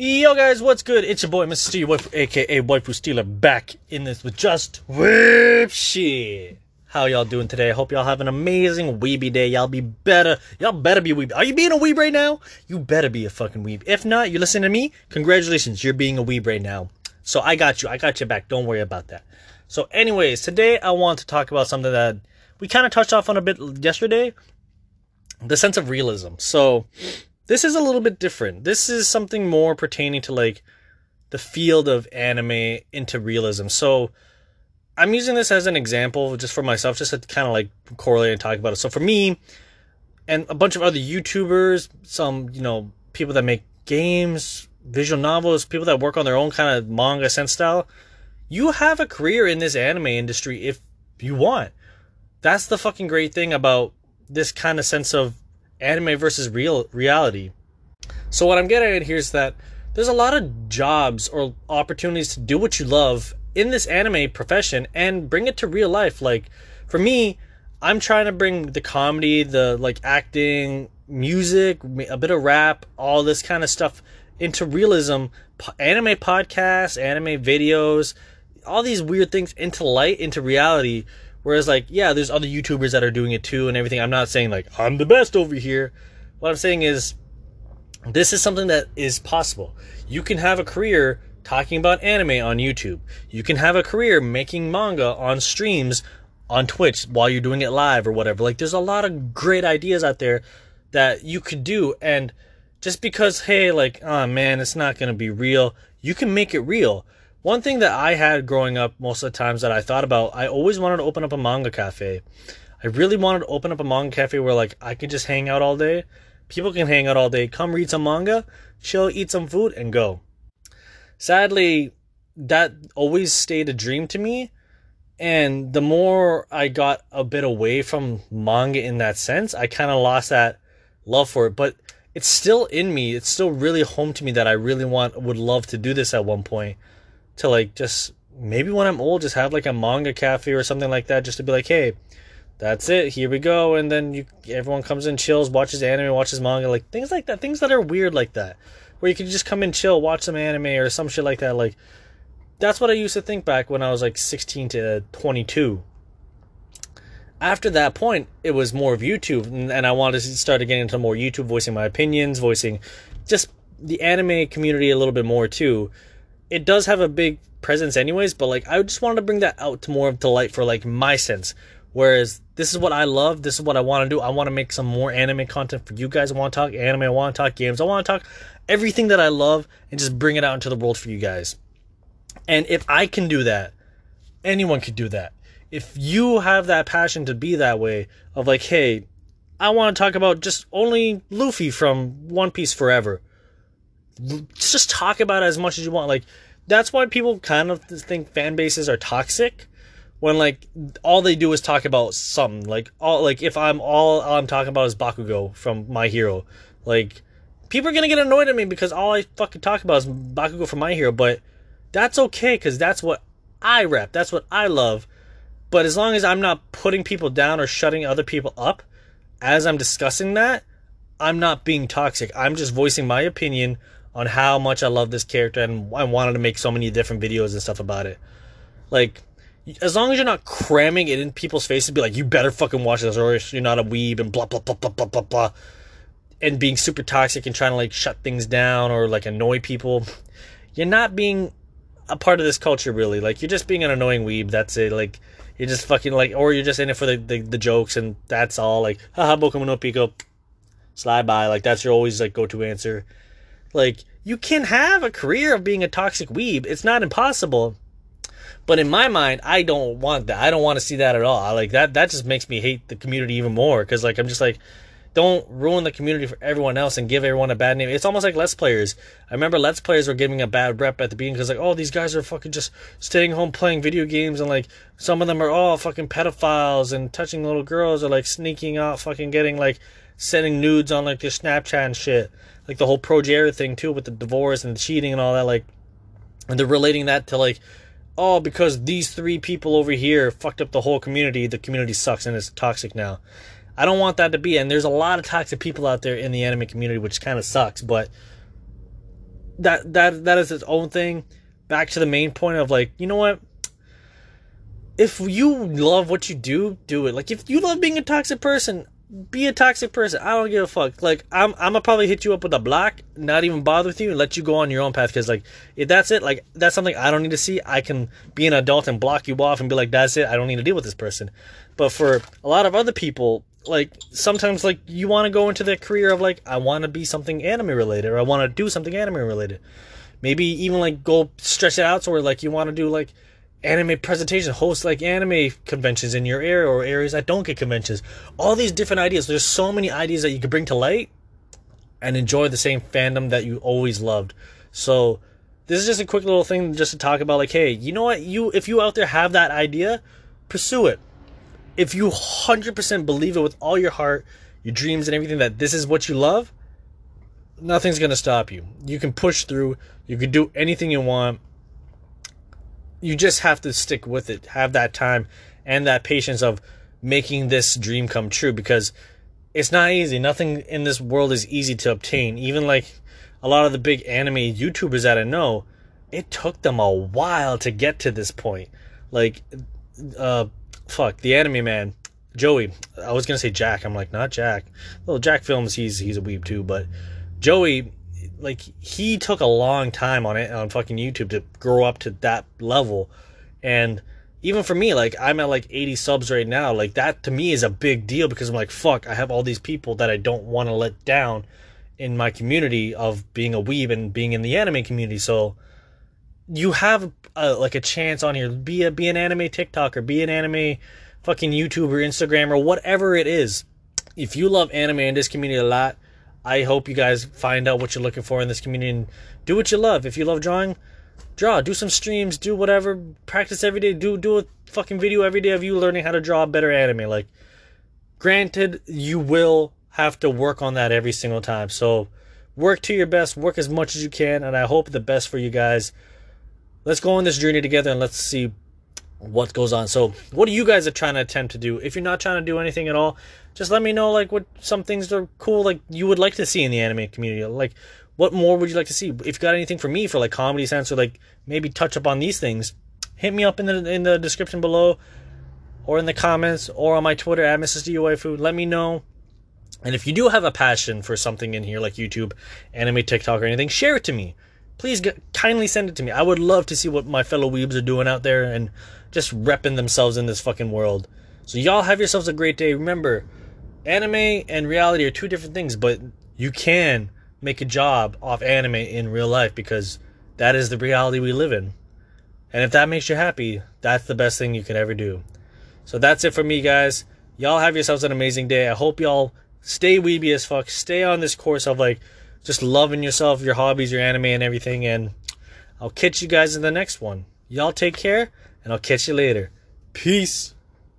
Yo guys, what's good? It's your boy Mr. Steve, Waifu, aka Waifu Stealer, back in this with just whip shit. How y'all doing today? I hope y'all have an amazing weeby day. Y'all be better. Y'all better be weeb. Are you being a weeb right now? You better be a fucking weeb. If not, you listen to me. Congratulations, you're being a weeb right now. So I got you. I got your back. Don't worry about that. So, anyways, today I want to talk about something that we kind of touched off on a bit yesterday. The sense of realism. So this is a little bit different. This is something more pertaining to like the field of anime into realism. So I'm using this as an example just for myself, just to kind of like correlate and talk about it. So for me and a bunch of other YouTubers, some, you know, people that make games, visual novels, people that work on their own kind of manga sense style, you have a career in this anime industry if you want. That's the fucking great thing about this kind of sense of anime versus real reality. So what I'm getting at here is that there's a lot of jobs or opportunities to do what you love in this anime profession and bring it to real life. Like for me, I'm trying to bring the comedy, the like acting, music, a bit of rap, all this kind of stuff into realism, anime podcasts, anime videos, all these weird things into light, into reality Whereas, like, yeah, there's other YouTubers that are doing it too and everything. I'm not saying, like, I'm the best over here. What I'm saying is, this is something that is possible. You can have a career talking about anime on YouTube. You can have a career making manga on streams on Twitch while you're doing it live or whatever. Like, there's a lot of great ideas out there that you could do. And just because, hey, like, oh man, it's not going to be real, you can make it real. One thing that I had growing up most of the times that I thought about, I always wanted to open up a manga cafe. I really wanted to open up a manga cafe where like I could just hang out all day. People can hang out all day, come read some manga, chill, eat some food, and go. Sadly, that always stayed a dream to me. And the more I got a bit away from manga in that sense, I kind of lost that love for it. But it's still in me. It's still really home to me that I really want, would love to do this at one point to like just maybe when I'm old, just have like a manga cafe or something like that, just to be like, hey, that's it, here we go, and then you everyone comes in, chills, watches anime, watches manga, like things like that, things that are weird like that, where you can just come in, chill, watch some anime or some shit like that. Like that's what I used to think back when I was like 16 to 22. After that point, it was more of YouTube, and I wanted to start getting into more YouTube, voicing my opinions, voicing just the anime community a little bit more too it does have a big presence anyways, but like I just wanted to bring that out to more of delight for like my sense. Whereas this is what I love, this is what I want to do. I want to make some more anime content for you guys. I want to talk anime, I want to talk games, I want to talk everything that I love and just bring it out into the world for you guys. And if I can do that, anyone could do that. If you have that passion to be that way, of like, hey, I want to talk about just only Luffy from One Piece forever just talk about it as much as you want. Like that's why people kind of think fan bases are toxic when like all they do is talk about something. Like all like if I'm all, all I'm talking about is Bakugo from My Hero, like people are gonna get annoyed at me because all I fucking talk about is Bakugo from My Hero. But that's okay because that's what I rep. That's what I love. But as long as I'm not putting people down or shutting other people up as I'm discussing that, I'm not being toxic. I'm just voicing my opinion on how much I love this character and I wanted to make so many different videos and stuff about it. Like, as long as you're not cramming it in people's faces, be like, you better fucking watch this or you're not a weeb and blah, blah, blah, blah, blah, blah, blah. And being super toxic and trying to like shut things down or like annoy people. You're not being a part of this culture really. Like, you're just being an annoying weeb. That's it. Like, you're just fucking like, or you're just in it for the, the, the jokes and that's all. Like, haha, Boku no Pico. Slide by. Like, that's your always like go to answer. Like, you can have a career of being a toxic weeb. It's not impossible. But in my mind, I don't want that. I don't want to see that at all. I like that that just makes me hate the community even more cuz like I'm just like don't ruin the community for everyone else and give everyone a bad name. It's almost like Let's Players. I remember Let's Players were giving a bad rep at the beginning because like, oh, these guys are fucking just staying home playing video games and like some of them are all fucking pedophiles and touching little girls or like sneaking out, fucking getting like sending nudes on like their Snapchat and shit like the whole pro ProJared thing too with the divorce and the cheating and all that like and they're relating that to like oh because these three people over here fucked up the whole community the community sucks and it's toxic now i don't want that to be and there's a lot of toxic people out there in the anime community which kind of sucks but that that that is its own thing. Back to the main point of like, you know what? If you love what you do, do it. Like if you love being a toxic person, be a toxic person. I don't give a fuck. Like I'm, I'm gonna probably hit you up with a block, not even bother with you, and let you go on your own path. Because like, if that's it, like that's something I don't need to see. I can be an adult and block you off and be like, that's it. I don't need to deal with this person. But for a lot of other people, like sometimes like you want to go into the career of like I want to be something anime related or I want to do something anime related. Maybe even like go stretch it out so where like you want to do like anime presentation, host like anime conventions in your area or areas that don't get conventions. All these different ideas. There's so many ideas that you could bring to light and enjoy the same fandom that you always loved. So this is just a quick little thing just to talk about like, hey, you know what? You if you out there have that idea, pursue it. If you 100% believe it with all your heart, your dreams and everything that this is what you love, nothing's going to stop you. You can push through. You can do anything you want you just have to stick with it, have that time and that patience of making this dream come true because it's not easy. Nothing in this world is easy to obtain. Even like a lot of the big anime YouTubers that I know, it took them a while to get to this point. Like, uh, fuck, the anime man, Joey. I was gonna say Jack. I'm like, not Jack. Well, Jack films. He's he's a weeb too, but Joey like he took a long time on it on fucking YouTube to grow up to that level. And even for me, like I'm at like 80 subs right now. Like that to me is a big deal because I'm like, fuck, I have all these people that I don't want to let down in my community of being a weeb and being in the anime community. So you have a, like a chance on here. Be a be an anime TikToker, be an anime fucking YouTuber, Instagram, or whatever it is. If you love anime in this community a lot, I hope you guys find out what you're looking for in this community and do what you love. If you love drawing, draw. Do some streams. Do whatever. Practice every day. Do do a fucking video every day of you learning how to draw better anime. Like, granted, you will have to work on that every single time. So, work to your best. Work as much as you can, and I hope the best for you guys. Let's go on this journey together and let's see what goes on. So, what are you guys are trying to attempt to do? If you're not trying to do anything at all, just let me know like what some things are cool like you would like to see in the anime community. Like what more would you like to see? If you got anything for me for like comedy sense or like maybe touch up on these things, hit me up in the in the description below or in the comments or on my Twitter at Mrs. Food. Let me know. And if you do have a passion for something in here like YouTube, anime, TikTok, or anything, share it to me. Please get, kindly send it to me. I would love to see what my fellow weebs are doing out there and just repping themselves in this fucking world. So y'all have yourselves a great day. Remember, anime and reality are two different things, but you can make a job off anime in real life because that is the reality we live in. And if that makes you happy, that's the best thing you can ever do. So that's it for me, guys. Y'all have yourselves an amazing day. I hope y'all stay weeby as fuck. Stay on this course of like just loving yourself, your hobbies, your anime, and everything. And I'll catch you guys in the next one. Y'all take care, and I'll catch you later. Peace.